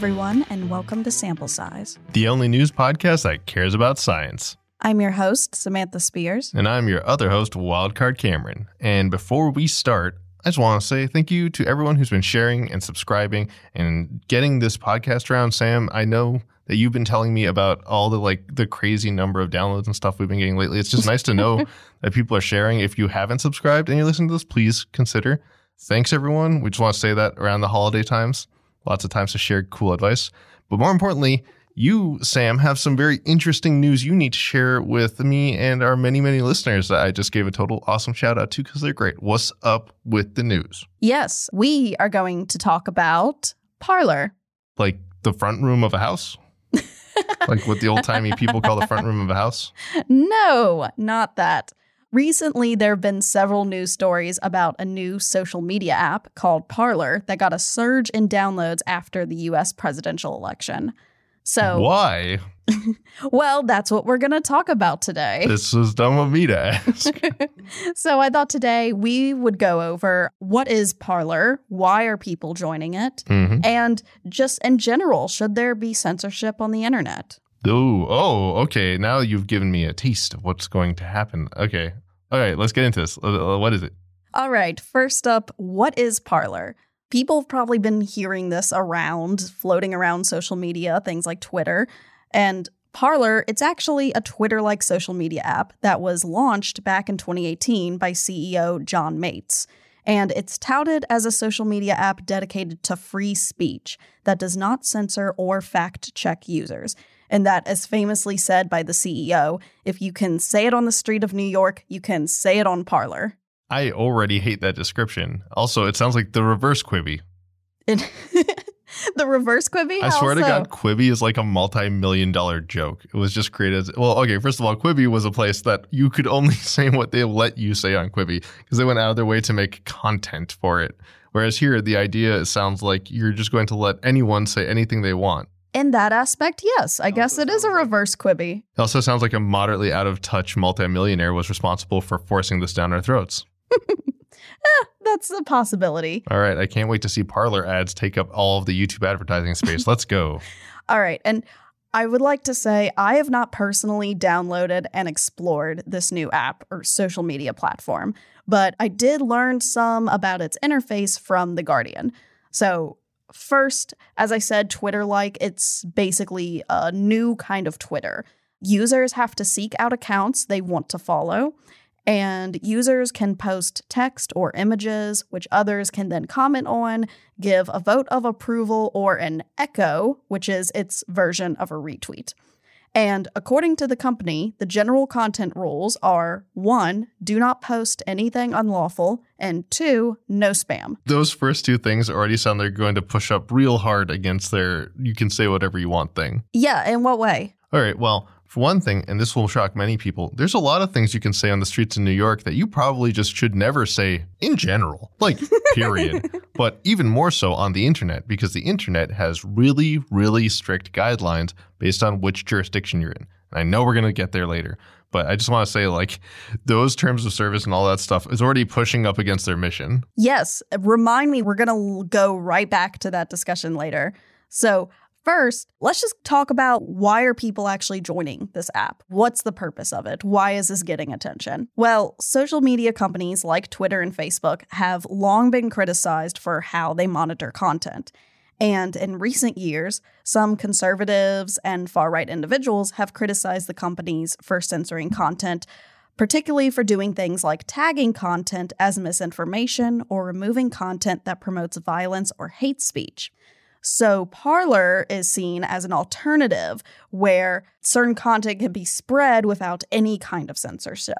everyone, and welcome to Sample Size. the only news podcast that cares about science. I'm your host, Samantha Spears. And I'm your other host, Wildcard Cameron. And before we start, I just want to say thank you to everyone who's been sharing and subscribing and getting this podcast around. Sam, I know that you've been telling me about all the like the crazy number of downloads and stuff we've been getting lately. It's just nice to know that people are sharing. If you haven't subscribed and you're listening to this, please consider. Thanks everyone. We just want to say that around the holiday times. Lots of times to share cool advice. But more importantly, you, Sam, have some very interesting news you need to share with me and our many, many listeners that I just gave a total awesome shout out to because they're great. What's up with the news? Yes, we are going to talk about Parler. Like the front room of a house? like what the old timey people call the front room of a house? No, not that. Recently, there have been several news stories about a new social media app called Parler that got a surge in downloads after the US presidential election. So, Why? well, that's what we're going to talk about today. This is dumb of me to ask. so, I thought today we would go over what is Parler, why are people joining it, hmm and just in general, should there be censorship on the internet? Oh, oh, okay. Now you've given me a taste of what's going to happen. Okay. All right, let's get into this. Uh, uh, What is it? All right, first up, what is Parler? People have probably been hearing this around, floating around social media, things like Twitter. And Parler, it's actually a Twitter like social media app that was launched back in 2018 by CEO John Matze. And it's touted as a social media app dedicated to free speech that does not censor or fact check users. And that, as famously said by the CEO, if you can say it on the street of New York, you can say it on Parler. I already hate that description. Also, it sounds like the reverse Quibi. It, the reverse Quibi? I swear to God, Quibi is like a multi-million dollar joke. It was just created as well. Okay, first of all, Quibi was a place that you could only say what they let you say on Quibi because they went out of their way to make content for it. Whereas here, the idea sounds like you're just going to let anyone say anything they want. In that aspect, yes. I guess it is a reverse Quibi. It also sounds like a moderately out of touch multimillionaire was responsible for forcing this down our throats. Eh, that's a possibility. All right, I can't wait to see Parler ads take up all of the YouTube advertising space. Let's go. All right. And I would like to say I have not personally downloaded and explored this new app or social media platform, but I did learn some about its interface from The Guardian. So, first, as I said, Twitter like, it's basically a new kind of Twitter. Users have to seek out accounts they want to follow, and users can post text or images, which others can then comment on, give a vote of approval, or an echo, which is its version of a retweet. And according to the company, the general content rules are one, do not post anything unlawful, and two, no spam. Those first two things already sound they're going to push up real hard against their you can say whatever you want thing. Yeah, in what way? All right, well, for one thing, and this will shock many people, there's a lot of things you can say on the streets in New York that you probably just should never say in general, like, period. but even more so on the internet, because the internet has really, really strict guidelines based on which jurisdiction you're in. And I know we're going to get there later, but I just want to say, like, those terms of service and all that stuff is already pushing up against their mission. Yes, remind me, we're going to go right back to that discussion later. So, first, let's just talk about why are people actually joining this app? What's the purpose of it? Why is this getting attention? Well, social media companies like Twitter and Facebook have long been criticized for how they monitor content. And in recent years, some conservatives and far right individuals have criticized the companies for censoring content, particularly for doing things like tagging content as misinformation or removing content that promotes violence or hate speech. So, Parler is seen as an alternative where certain content can be spread without any kind of censorship.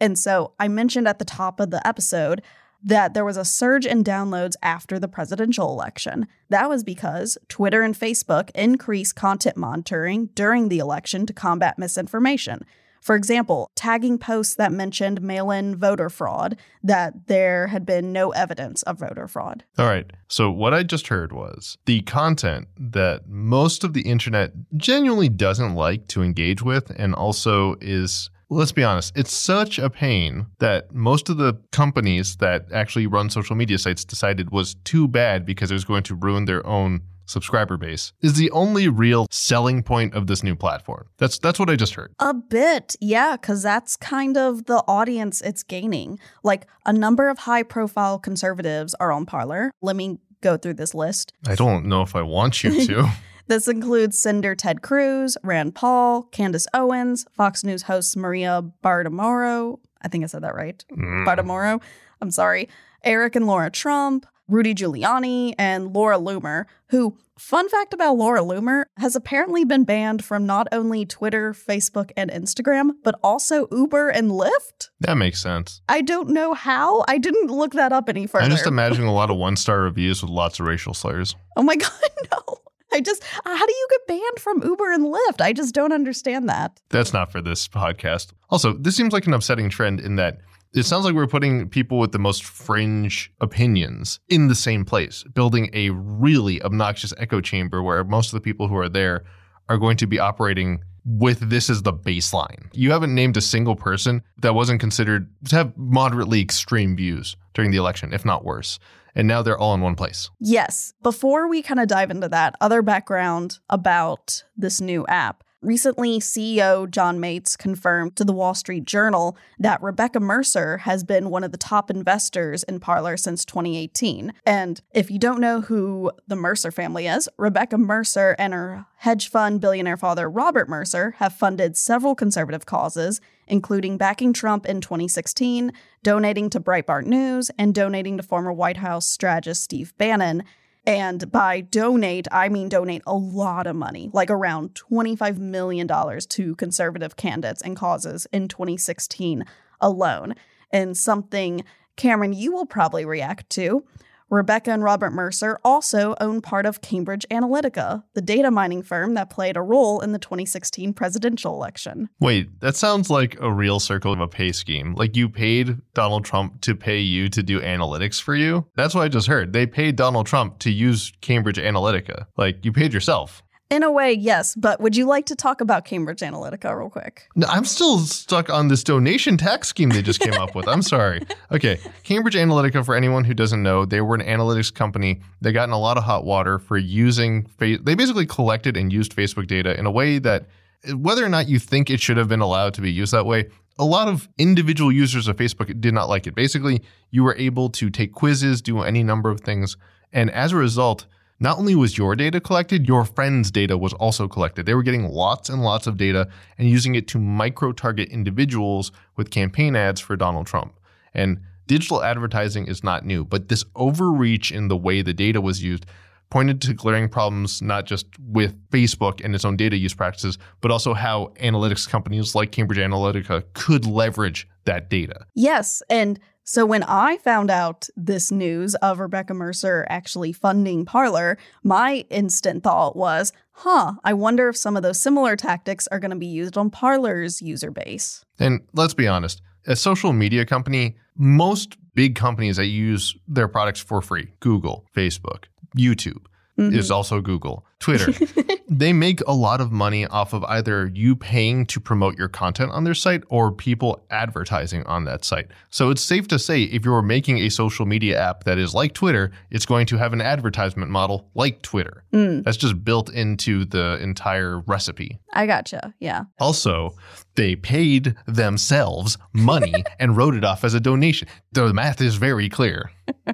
And so, I mentioned at the top of the episode that there was a surge in downloads after the presidential election. That was because Twitter and Facebook increased content monitoring during the election to combat misinformation. For example, tagging posts that mentioned mail in voter fraud, that there had been no evidence of voter fraud. All right. So, what I just heard was the content that most of the internet genuinely doesn't like to engage with, and also is, let's be honest, it's such a pain that most of the companies that actually run social media sites decided was too bad because it was going to ruin their own subscriber base is the only real selling point of this new platform. That's that's what I just heard. A bit, yeah, because that's kind of the audience it's gaining. Like a number of high profile conservatives are on Parler. Let me go through this list. I don't know if I want you to. This includes Senator Ted Cruz, Rand Paul, Candace Owens, Fox News host Maria Bartiromo. I think I said that right. Mm. Bartiromo. I'm sorry. Eric and Laura Trump, Rudy Giuliani, and Laura Loomer, who, fun fact about Laura Loomer, has apparently been banned from not only Twitter, Facebook, and Instagram, but also Uber and Lyft. That makes sense. I don't know how. I didn't look that up any further. I'm just imagining a lot of one star reviews with lots of racial slurs. oh my God, no. I just, how do you get banned from Uber and Lyft? I just don't understand that. That's not for this podcast. Also, this seems like an upsetting trend in that it sounds like we're putting people with the most fringe opinions in the same place, building a really obnoxious echo chamber where most of the people who are there are going to be operating with this as the baseline. You haven't named a single person that wasn't considered to have moderately extreme views during the election, if not worse. And now they're all in one place. Yes. Before we kind of dive into that, other background about this new app. Recently, CEO John Matze confirmed to the Wall Street Journal that Rebecca Mercer has been one of the top investors in Parler since 2018. And if you don't know who the Mercer family is, Rebecca Mercer and her hedge fund billionaire father, Robert Mercer, have funded several conservative causes, including backing Trump in 2016, donating to Breitbart News, and donating to former White House strategist Steve Bannon. And by donate, I mean donate a lot of money, like around $25 million to conservative candidates and causes in 2016 alone. And something, Cameron, you will probably react to. Rebecca and Robert Mercer also own part of Cambridge Analytica, the data mining firm that played a role in the 2016 presidential election. Wait, that sounds like a real circle of a pay scheme. Like you paid Donald Trump to pay you to do analytics for you? That's what I just heard. They paid Donald Trump to use Cambridge Analytica. Like you paid yourself. In a way, yes, but would you like to talk about Cambridge Analytica real quick? No, I'm still stuck on this donation tax scheme they just came up with. I'm sorry. Okay. Cambridge Analytica, for anyone who doesn't know, they were an analytics company. They got in a lot of hot water for using, they basically collected and used Facebook data in a way that, whether or not you think it should have been allowed to be used that way, a lot of individual users of Facebook did not like it. Basically, you were able to take quizzes, do any number of things. And as a result, not only was your data collected, your friends' data was also collected. They were getting lots and lots of data and using it to micro target individuals with campaign ads for Donald Trump. And digital advertising is not new, but this overreach in the way the data was used pointed to glaring problems not just with Facebook and its own data use practices, but also how analytics companies like Cambridge Analytica could leverage that data. Yes. And so when I found out this news of Rebecca Mercer actually funding Parler, my instant thought was, huh, I wonder if some of those similar tactics are going to be used on Parler's user base. And let's be honest, a social media company, most big companies that use their products for free, Google, Facebook, YouTube, Mhm. is also Google, Twitter. they make a lot of money off of either you paying to promote your content on their site or people advertising on that site. So it's safe to say if you're making a social media app that is like Twitter, it's going to have an advertisement model like Twitter. Mm, That's just built into the entire recipe. I gotcha. Yeah. Also, they paid themselves money and wrote it off as a donation. The math is very clear.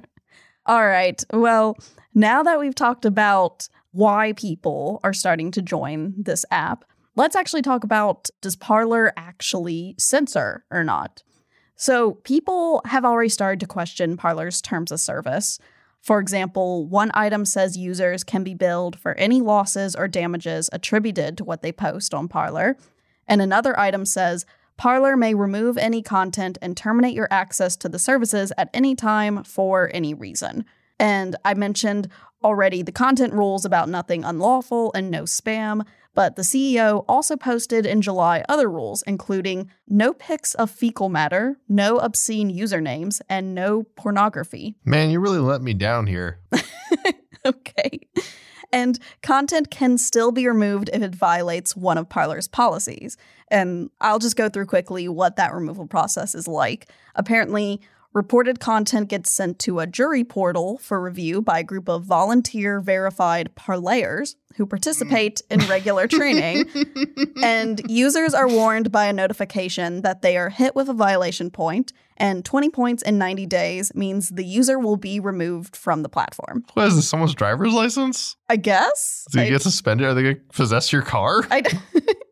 All right. Well, now that we've talked about why people are starting to join this app, let's actually talk about does Parler actually censor or not? So, people have already started to question Parler's terms of service. For example, one item says users can be billed for any losses or damages attributed to what they post on Parler, and another item says Parler may remove any content and terminate your access to the services at any time for any reason. And I mentioned already the content rules about nothing unlawful and no spam, but the CEO also posted in July other rules, including no pics of fecal matter, no obscene usernames, and no pornography. Man, you really let me down here. okay. And content can still be removed if it violates one of Parler's policies. And I'll just go through quickly what that removal process is like. Apparently, Reported content gets sent to a jury portal for review by a group of volunteer verified parlayers who participate in regular training. And users are warned by a notification that they are hit with a violation point, and 20 points in 90 days means the user will be removed from the platform. What is this? Someone's driver's license? I guess. Do you I- get suspended? Are they going to possess your car? I,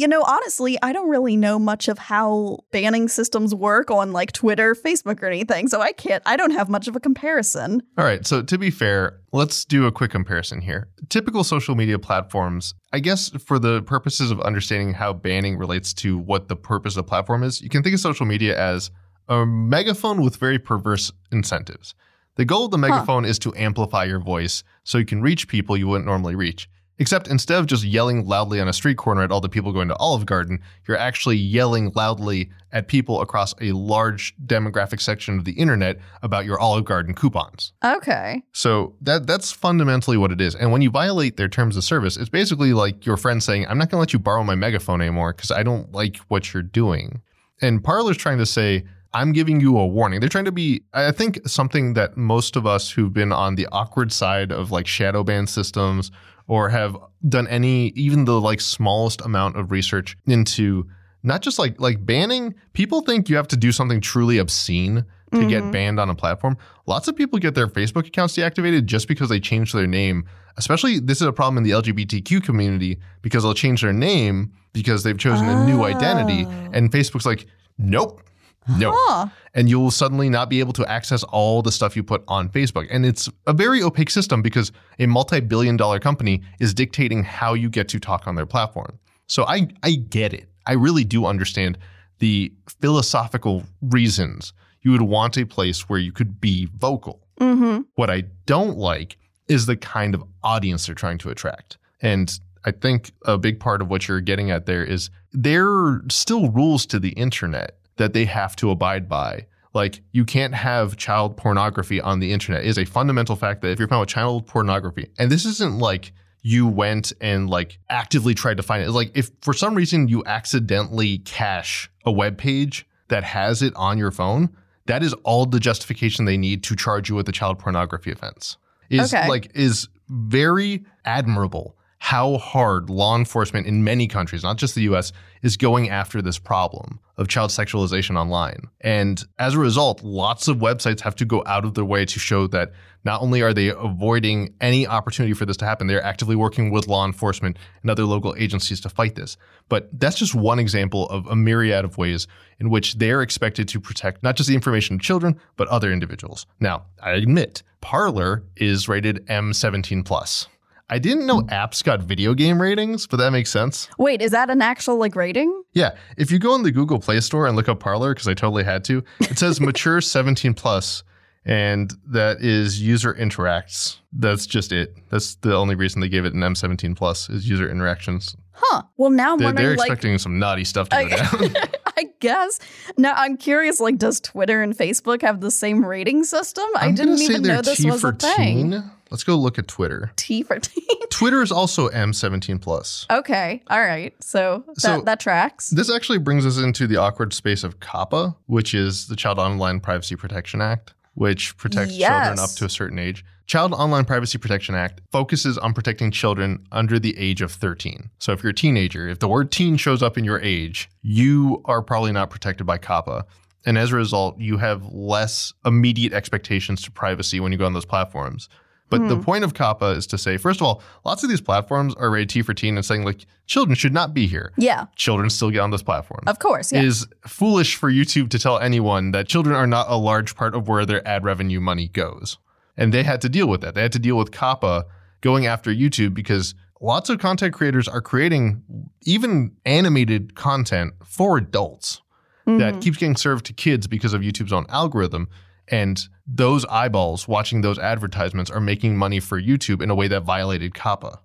you know, honestly, I don't really know much of how banning systems work on like Twitter, Facebook, or anything. So I can't, I don't have much of a comparison. All right. So to be fair, let's do a quick comparison here. Typical social media platforms, I guess for the purposes of understanding how banning relates to what the purpose of the platform is, you can think of social media as a megaphone with very perverse incentives. The goal of the megaphone is to amplify your voice so you can reach people you wouldn't normally reach. Except instead of just yelling loudly on a street corner at all the people going to Olive Garden, you're actually yelling loudly at people across a large demographic section of the internet about your Olive Garden coupons. Okay. So that that's fundamentally what it is. And when you violate their terms of service, it's basically like your friend saying, "I'm not going to let you borrow my megaphone anymore because I don't like what you're doing." And Parler's trying to say, "I'm giving you a warning." They're trying to be I think something that most of us who've been on the awkward side of like shadow ban systems or have done any even the like smallest amount of research into not just like like banning, people think you have to do something truly obscene to get Mhm. banned on a platform. Lots of people get their Facebook accounts deactivated just because they changed their name. Especially this is a problem in the LGBTQ community because they'll change their name because they've chosen a new identity Oh. and Facebook's like, "Nope." No. Huh. And you'll suddenly not be able to access all the stuff you put on Facebook. And it's a very opaque system because a multi-billion dollar company is dictating how you get to talk on their platform. So I I get it. I really do understand the philosophical reasons you would want a place where you could be vocal. Mm-hmm. What I don't like is the kind of audience they're trying to attract. And I think a big part of what you're getting at there is there are still rules to the internet that they have to abide by. Like you can't have child pornography on the internet It is a fundamental fact that if you're found with child pornography, and this isn't like you went and like actively tried to find it. It's like if for some reason you accidentally cache a web page that has it on your phone, that is all the justification they need to charge you with a child pornography offense. Is Okay. like is very admirable how hard law enforcement in many countries, not just the US, is going after this problem of child sexualization online. And as a result, lots of websites have to go out of their way to show that not only are they avoiding any opportunity for this to happen, they're actively working with law enforcement and other local agencies to fight this. But that's just one example of a myriad of ways in which they're expected to protect not just the information of children, but other individuals. Now, I admit, Parler is rated M17 plus. I didn't know apps got video game ratings, but that makes sense. Wait, is that an actual like rating? Yeah, if you go in the Google Play Store and look up Parler, because I totally had to, it says mature 17 plus, and that is user interacts. That's just it. That's the only reason they gave it an M17 plus is user interactions. Huh. Well, now I'm They're, wondering they're like expecting some naughty stuff to go oh, down. I, I guess. Now I'm curious. Like, does Twitter and Facebook have the same rating system? I I'm gonna didn't say even know this T was a thing. Let's go look at Twitter. T for teen. Twitter is also M17 plus. okay. All right. So that So- that tracks. This actually brings us into the awkward space of COPPA, which is the Child Online Privacy Protection Act, which protects children up to a certain age. Child Online Privacy Protection Act focuses on protecting children under the age of 13. So if you're a teenager, if the word teen shows up in your age, you are probably not protected by COPPA. And as a result, you have less immediate expectations to privacy when you go on those platforms. But the hmm. point of COPPA is to say, first of all, lots of these platforms are rated T for teen and saying like children should not be here yeah. children still get on this platform. Of course. Yeah. It is foolish for YouTube to tell anyone that children are not a large part of where their ad revenue money goes. And they had to deal with that. They had to deal with COPPA going after YouTube because lots of content creators are creating even animated content for adults that Mhm. keeps getting served to kids because of YouTube's own algorithm. And those eyeballs watching those advertisements are making money for YouTube in a way that violated COPPA.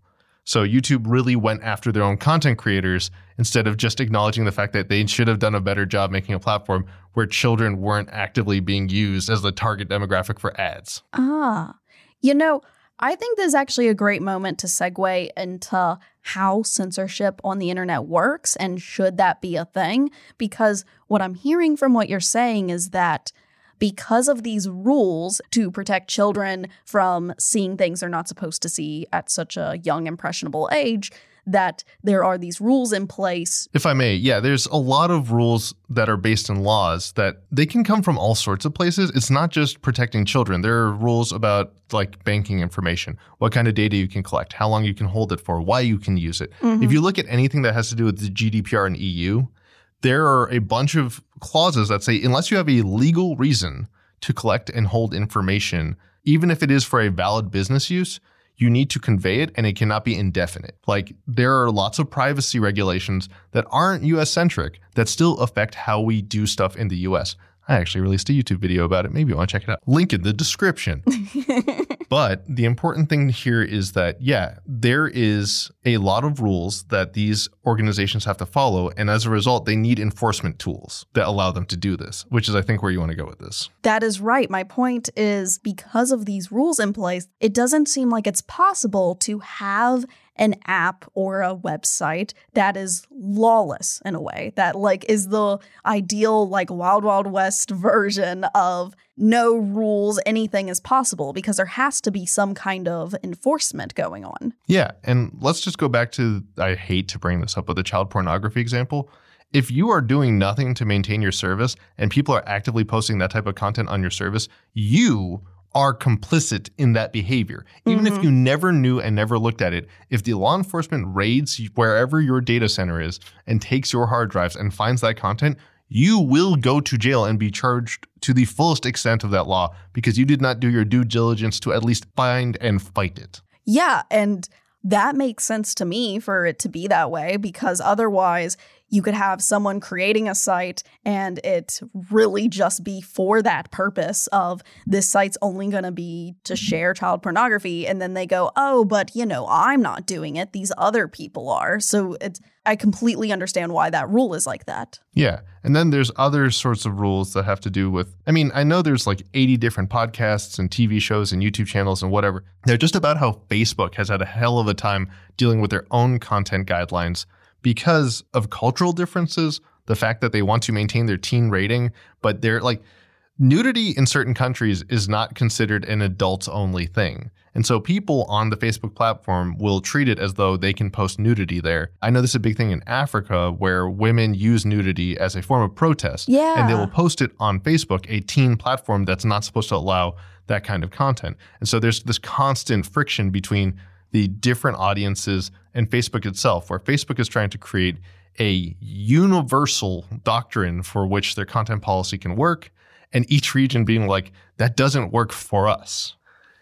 So YouTube really went after their own content creators instead of just acknowledging the fact that they should have done a better job making a platform where children weren't actively being used as the target demographic for ads. Ah, you know, I think this is actually a great moment to segue into how censorship on the internet works and should that be a thing? Because what I'm hearing from what you're saying is that because of these rules to protect children from seeing things they're not supposed to see at such a young, impressionable age, that there are these rules in place. If I may, yeah, there's a lot of rules that are based in laws that they can come from all sorts of places. It's not just protecting children. There are rules about like banking information, what kind of data you can collect, how long you can hold it for, why you can use it. Mm-hmm. If you look at anything that has to do with the GDPR and EU, there are a bunch of clauses that say unless you have a legal reason to collect and hold information, even if it is for a valid business use, you need to convey it and it cannot be indefinite. Like there are lots of privacy regulations that aren't US centric that still affect how we do stuff in the US. I actually released a YouTube video about it. Maybe you want to check it out. Link in the description. but the important thing here is that, yeah, there is a lot of rules that these organizations have to follow. And as a result, they need enforcement tools that allow them to do this, which is, I think, where you want to go with this. That is right. My point is because of these rules in place, it doesn't seem like it's possible to have an app or a website that is lawless in a way that like is the ideal like wild wild west version of no rules anything is possible because there has to be some kind of enforcement going on Yeah. And let's just go back to I hate to bring this up, but the child pornography example. If you are doing nothing to maintain your service and people are actively posting that type of content on your service, you are complicit in that behavior. Even if mm-hmm. you never knew and never looked at it, if the law enforcement raids wherever your data center is and takes your hard drives and finds that content, you will go to jail and be charged to the fullest extent of that law because you did not do your due diligence to at least find and fight it. Yeah, and that makes sense to me for it to be that way because otherwise you could have someone creating a site and it really just be for that purpose of this site's only going to be to mm-hmm. share child pornography and then they go, "Oh, but you know, I'm not doing it. These other people are." So it's I completely understand why that rule is like that. Yeah. And then there's other sorts of rules that have to do with, I mean, I know there's like 80 different podcasts and TV shows and YouTube channels and whatever. They're just about how Facebook has had a hell of a time dealing with their own content guidelines because of cultural differences, the fact that they want to maintain their teen rating, but they're like, nudity in certain countries is not considered an adults only thing. And so people on the Facebook platform will treat it as though they can post nudity there. I know this is a big thing in Africa where women use nudity as a form of protest. Yeah. And they will post it on Facebook, a teen platform that's not supposed to allow that kind of content. And so there's this constant friction between the different audiences and Facebook itself, where Facebook is trying to create a universal doctrine for which their content policy can work, and each region being like, that doesn't work for us.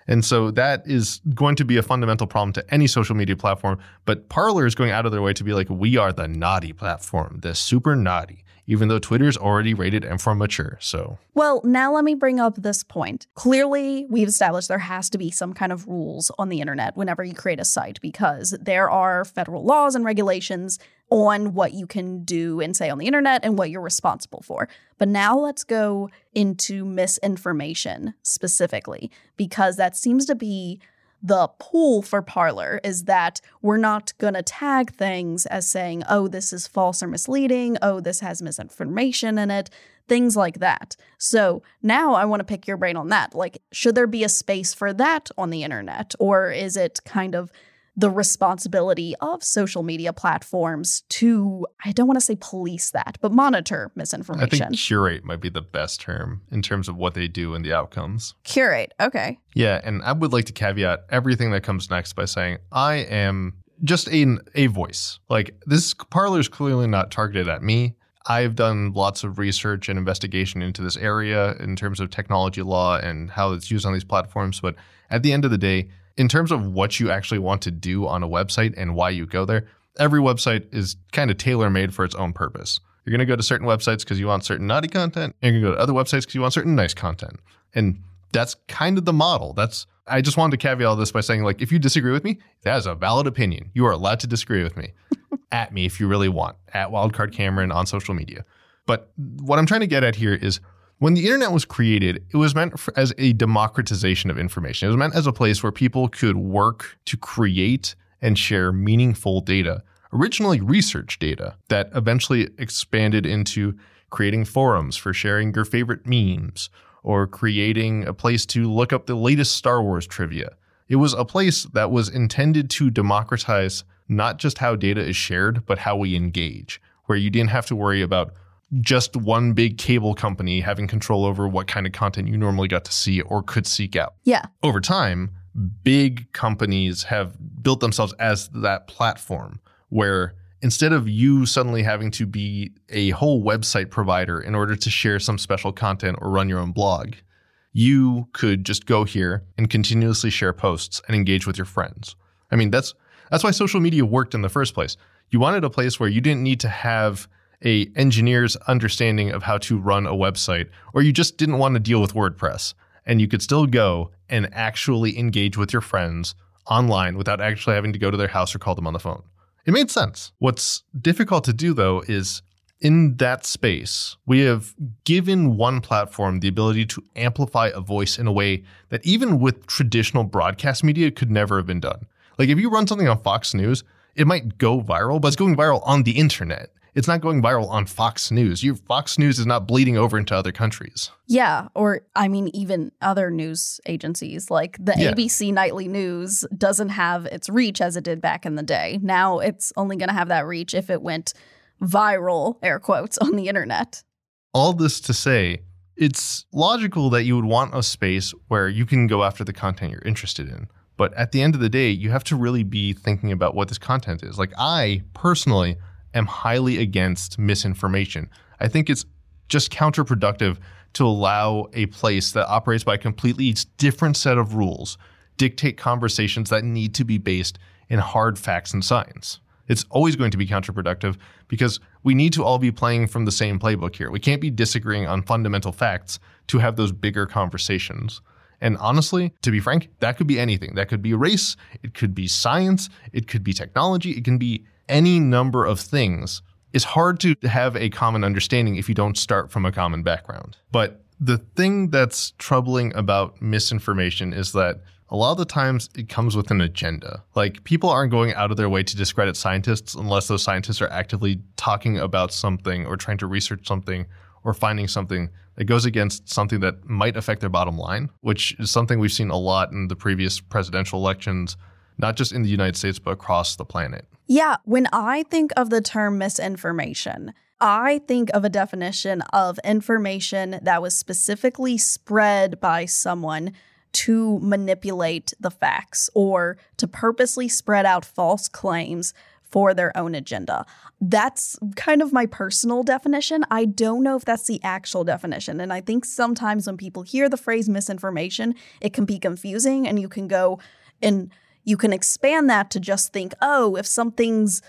And so that is going to be a fundamental problem to any social media platform. But Parler is going out of their way to be like, we are the naughty platform, the super naughty, even though Twitter's already rated M for mature. So Well, now let me bring up this point. Clearly, we've established there has to be some kind of rules on the internet whenever you create a site because there are federal laws and regulations on what you can do and say on the internet and what you're responsible for. But now let's go into misinformation specifically because that seems to be the pull for Parler is that we're not going to tag things as saying, oh, this is false or misleading, oh, this has misinformation in it, things like that. So now I want to pick your brain on that. Like, should there be a space for that on the internet? Or is it kind of the responsibility of social media platforms to, I don't want to say police that, but monitor misinformation. I think curate might be the best term in terms of what they do and the outcomes. Curate. Okay. Yeah, and I would like to caveat everything that comes next by saying I am just a, a voice. Like this Parler is clearly not targeted at me. I've done lots of research and investigation into this area in terms of technology law and how it's used on these platforms. But at the end of the day, in terms of what you actually want to do on a website and why you go there, every website is kind of tailor made for its own purpose. You're going to go to certain websites because you want certain naughty content, and you're going to go to other websites because you want certain nice content. And that's kind of the model. That's I just wanted to caveat all this by saying, like, if you disagree with me, that is a valid opinion. You are allowed to disagree with me. at me if you really want. At Wildcard Cameron on social media. But what I'm trying to get at here is when the internet was created, it was meant for, as a democratization of information. It was meant as a place where people could work to create and share meaningful data, originally research data that eventually expanded into creating forums for sharing your favorite memes or creating a place to look up the latest Star Wars trivia. It was a place that was intended to democratize not just how data is shared, but how we engage, where you didn't have to worry about just one big cable company having control over what kind of content you normally got to see or could seek out. Yeah. Over time, big companies have built themselves as that platform where instead of you suddenly having to be a whole website provider in order to share some special content or run your own blog, you could just go here and continuously share posts and engage with your friends. I mean, that's that's why social media worked in the first place. You wanted a place where you didn't need to have a engineer's understanding of how to run a website or you just didn't want to deal with WordPress and you could still go and actually engage with your friends online without actually having to go to their house or call them on the phone. It made sense. What's difficult to do though is in that space, we have given one platform the ability to amplify a voice in a way that even with traditional broadcast media could never have been done. Like if you run something on Fox News, it might go viral, but it's going viral on the internet. It's not going viral on Fox News. Your Fox News is not bleeding over into other countries. Yeah, or I mean, even other news agencies like the Yeah. ABC Nightly News doesn't have its reach as it did back in the day. Now it's only going to have that reach if it went viral, air quotes, on the internet. all this to say, it's logical that you would want a space where you can go after the content you're interested in. But at the end of the day, you have to really be thinking about what this content is. Like, I personally am highly against misinformation. I think it's just counterproductive to allow a place that operates by a completely different set of rules dictate conversations that need to be based in hard facts and science. It's always going to be counterproductive because we need to all be playing from the same playbook here. We can't be disagreeing on fundamental facts to have those bigger conversations. And honestly, to be frank, that could be anything. That could be race, it could be science, it could be technology, it can be any number of things. It's hard to have a common understanding if you don't start from a common background. But the thing that's troubling about misinformation is that a lot of the times it comes with an agenda. Like people aren't going out of their way to discredit scientists unless those scientists are actively talking about something or trying to research something or finding something that goes against something that might affect their bottom line, which is something we've seen a lot in the previous presidential elections, not just in the United States, but across the planet. Yeah, when I think of the term misinformation, I think of a definition of information that was specifically spread by someone to manipulate the facts or to purposely spread out false claims for their own agenda. That's kind of my personal definition. I don't know if that's the actual definition. And I think sometimes when people hear the phrase misinformation, it can be confusing and you can go and you can expand that to just think, oh, if something's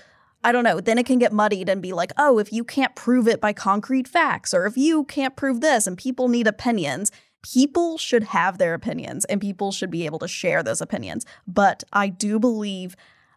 I don't know, then it can get muddied and be like, oh, if you can't prove it by concrete facts, or if you can't prove this and people need opinions, people should have their opinions and people should be able to share those opinions. But I do believe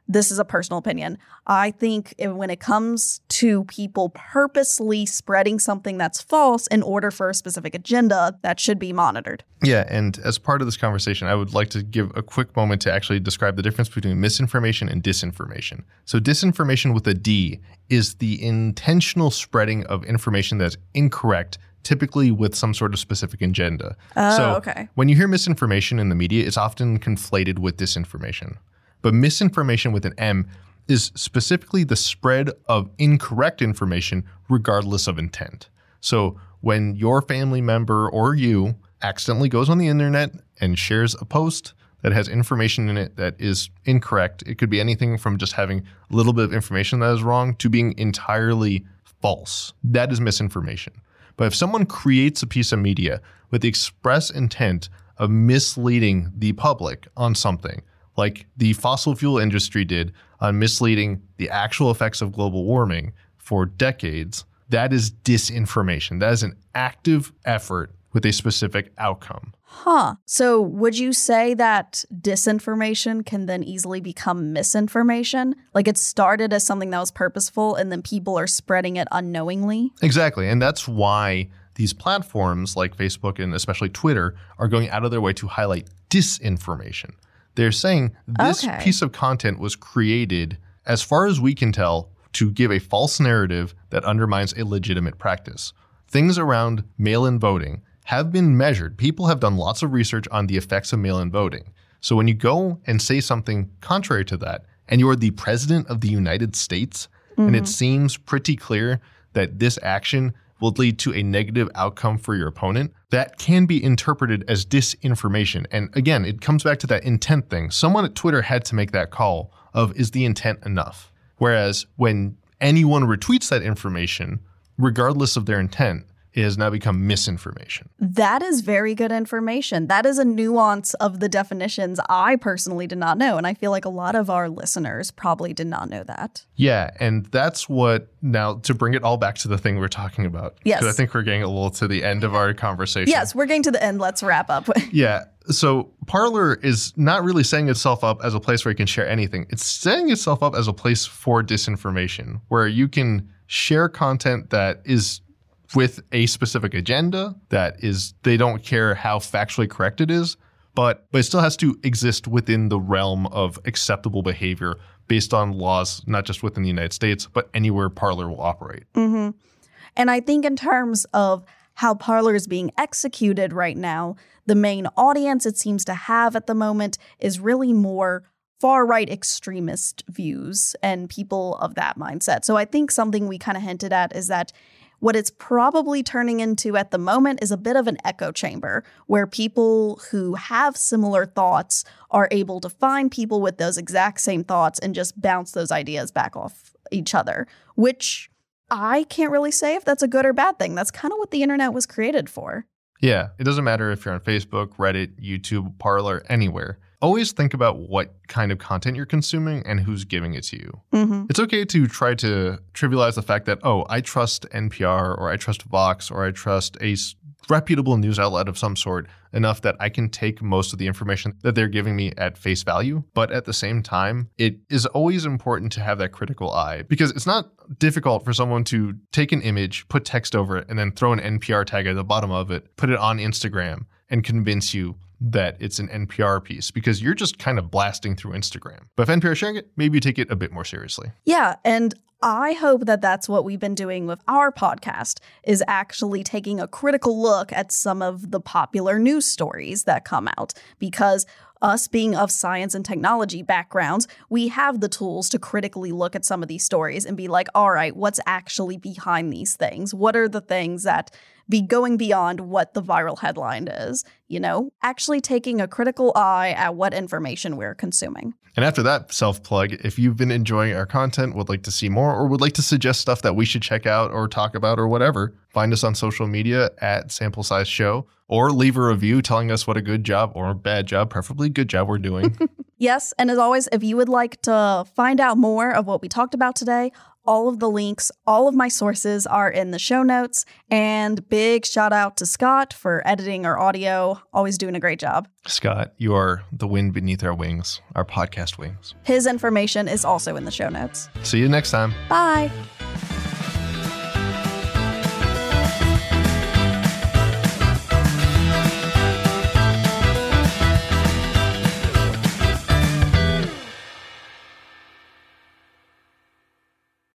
this is a personal opinion. I think when it comes to people purposely spreading something that's false in order for a specific agenda, that should be monitored. Yeah, and as part of this conversation, I would like to give a quick moment to actually describe the difference between misinformation and disinformation. So, disinformation with a D is the intentional spreading of information that's incorrect, typically with some sort of specific agenda. Oh, so, okay. when you hear misinformation in the media, it's often conflated with disinformation. But misinformation with an M is specifically the spread of incorrect information regardless of intent. So when your family member or you accidentally goes on the internet and shares a post that has information in it that is incorrect, it could be anything from just having a little bit of information that is wrong to being entirely false. That is misinformation. But if someone creates a piece of media with the express intent of misleading the public on something, like the fossil fuel industry did on misleading the actual effects of global warming for decades, that is disinformation. That is an active effort with a specific outcome. Huh. So would you say that disinformation can then easily become misinformation? Like it started as something that was purposeful and then people are spreading it unknowingly? Exactly. And that's why these platforms like Facebook and especially Twitter are going out of their way to highlight disinformation. They're saying this Okay. piece of content was created, as far as we can tell, to give a false narrative that undermines a legitimate practice. Things around mail in voting have been measured. People have done lots of research on the effects of mail in voting. So when you go and say something contrary to that, and you're the president of the United States, mm-hmm. and it seems pretty clear that this action will lead to a negative outcome for your opponent, that can be interpreted as disinformation. And again, it comes back to that intent thing. Someone at Twitter had to make that call of is the intent enough? Whereas when anyone retweets that information, regardless of their intent, has now become misinformation. That is very good information. That is a nuance of the definitions I personally did not know. And I feel like a lot of our listeners probably did not know that. Yeah. And that's what now to bring it all back to the thing we're talking about. Yes. Because I think we're getting a little to the end of our conversation. Yes, we're getting to the end. Let's wrap up. yeah. So Parler is not really setting itself up as a place where you can share anything. It's setting itself up as a place for disinformation, where you can share content that is with a specific agenda that is they don't care how factually correct it is, but but it still has to exist within the realm of acceptable behavior based on laws not just within the United States but anywhere Parler will operate. Mm-hmm. And I think in terms of how Parler is being executed right now, the main audience it seems to have at the moment is really more far right extremist views and people of that mindset. So I think something we kind of hinted at is that what it's probably turning into at the moment is a bit of an echo chamber where people who have similar thoughts are able to find people with those exact same thoughts and just bounce those ideas back off each other, which I can't really say if that's a good or bad thing. That's kind of what the internet was created for. Yeah, it doesn't matter if you're on Facebook, Reddit, YouTube, Parler, anywhere always think about what kind of content you're consuming and who's giving it to you. Mm-hmm. It's okay to try to trivialize the fact that, oh, I trust NPR or I trust Vox or I trust a reputable news outlet of some sort enough that I can take most of the information that they're giving me at face value. But at the same time, it is always important to have that critical eye because it's not difficult for someone to take an image, put text over it, and then throw an NPR tag at the bottom of it, put it on Instagram, and convince you that it's an NPR piece because you're just kind of blasting through Instagram. But if NPR is sharing it, maybe you take it a bit more seriously. Yeah. And I hope that that's what we've been doing with our podcast is actually taking a critical look at some of the popular news stories that come out because us being of science and technology backgrounds, we have the tools to critically look at some of these stories and be like, all right, what's actually behind these things? What are the things that be going beyond what the viral headline is, you know, actually taking a critical eye at what information we're consuming. And after that self plug, if you've been enjoying our content, would like to see more, or would like to suggest stuff that we should check out or talk about or whatever, find us on social media at Sample Size Show or leave a review telling us what a good job or bad job, preferably good job we're doing. yes. And as always, if you would like to find out more of what we talked about today, all of the links, all of my sources are in the show notes. And big shout out to Scott for editing our audio, always doing a great job. Scott, you are the wind beneath our wings, our podcast wings. His information is also in the show notes. See you next time. Bye.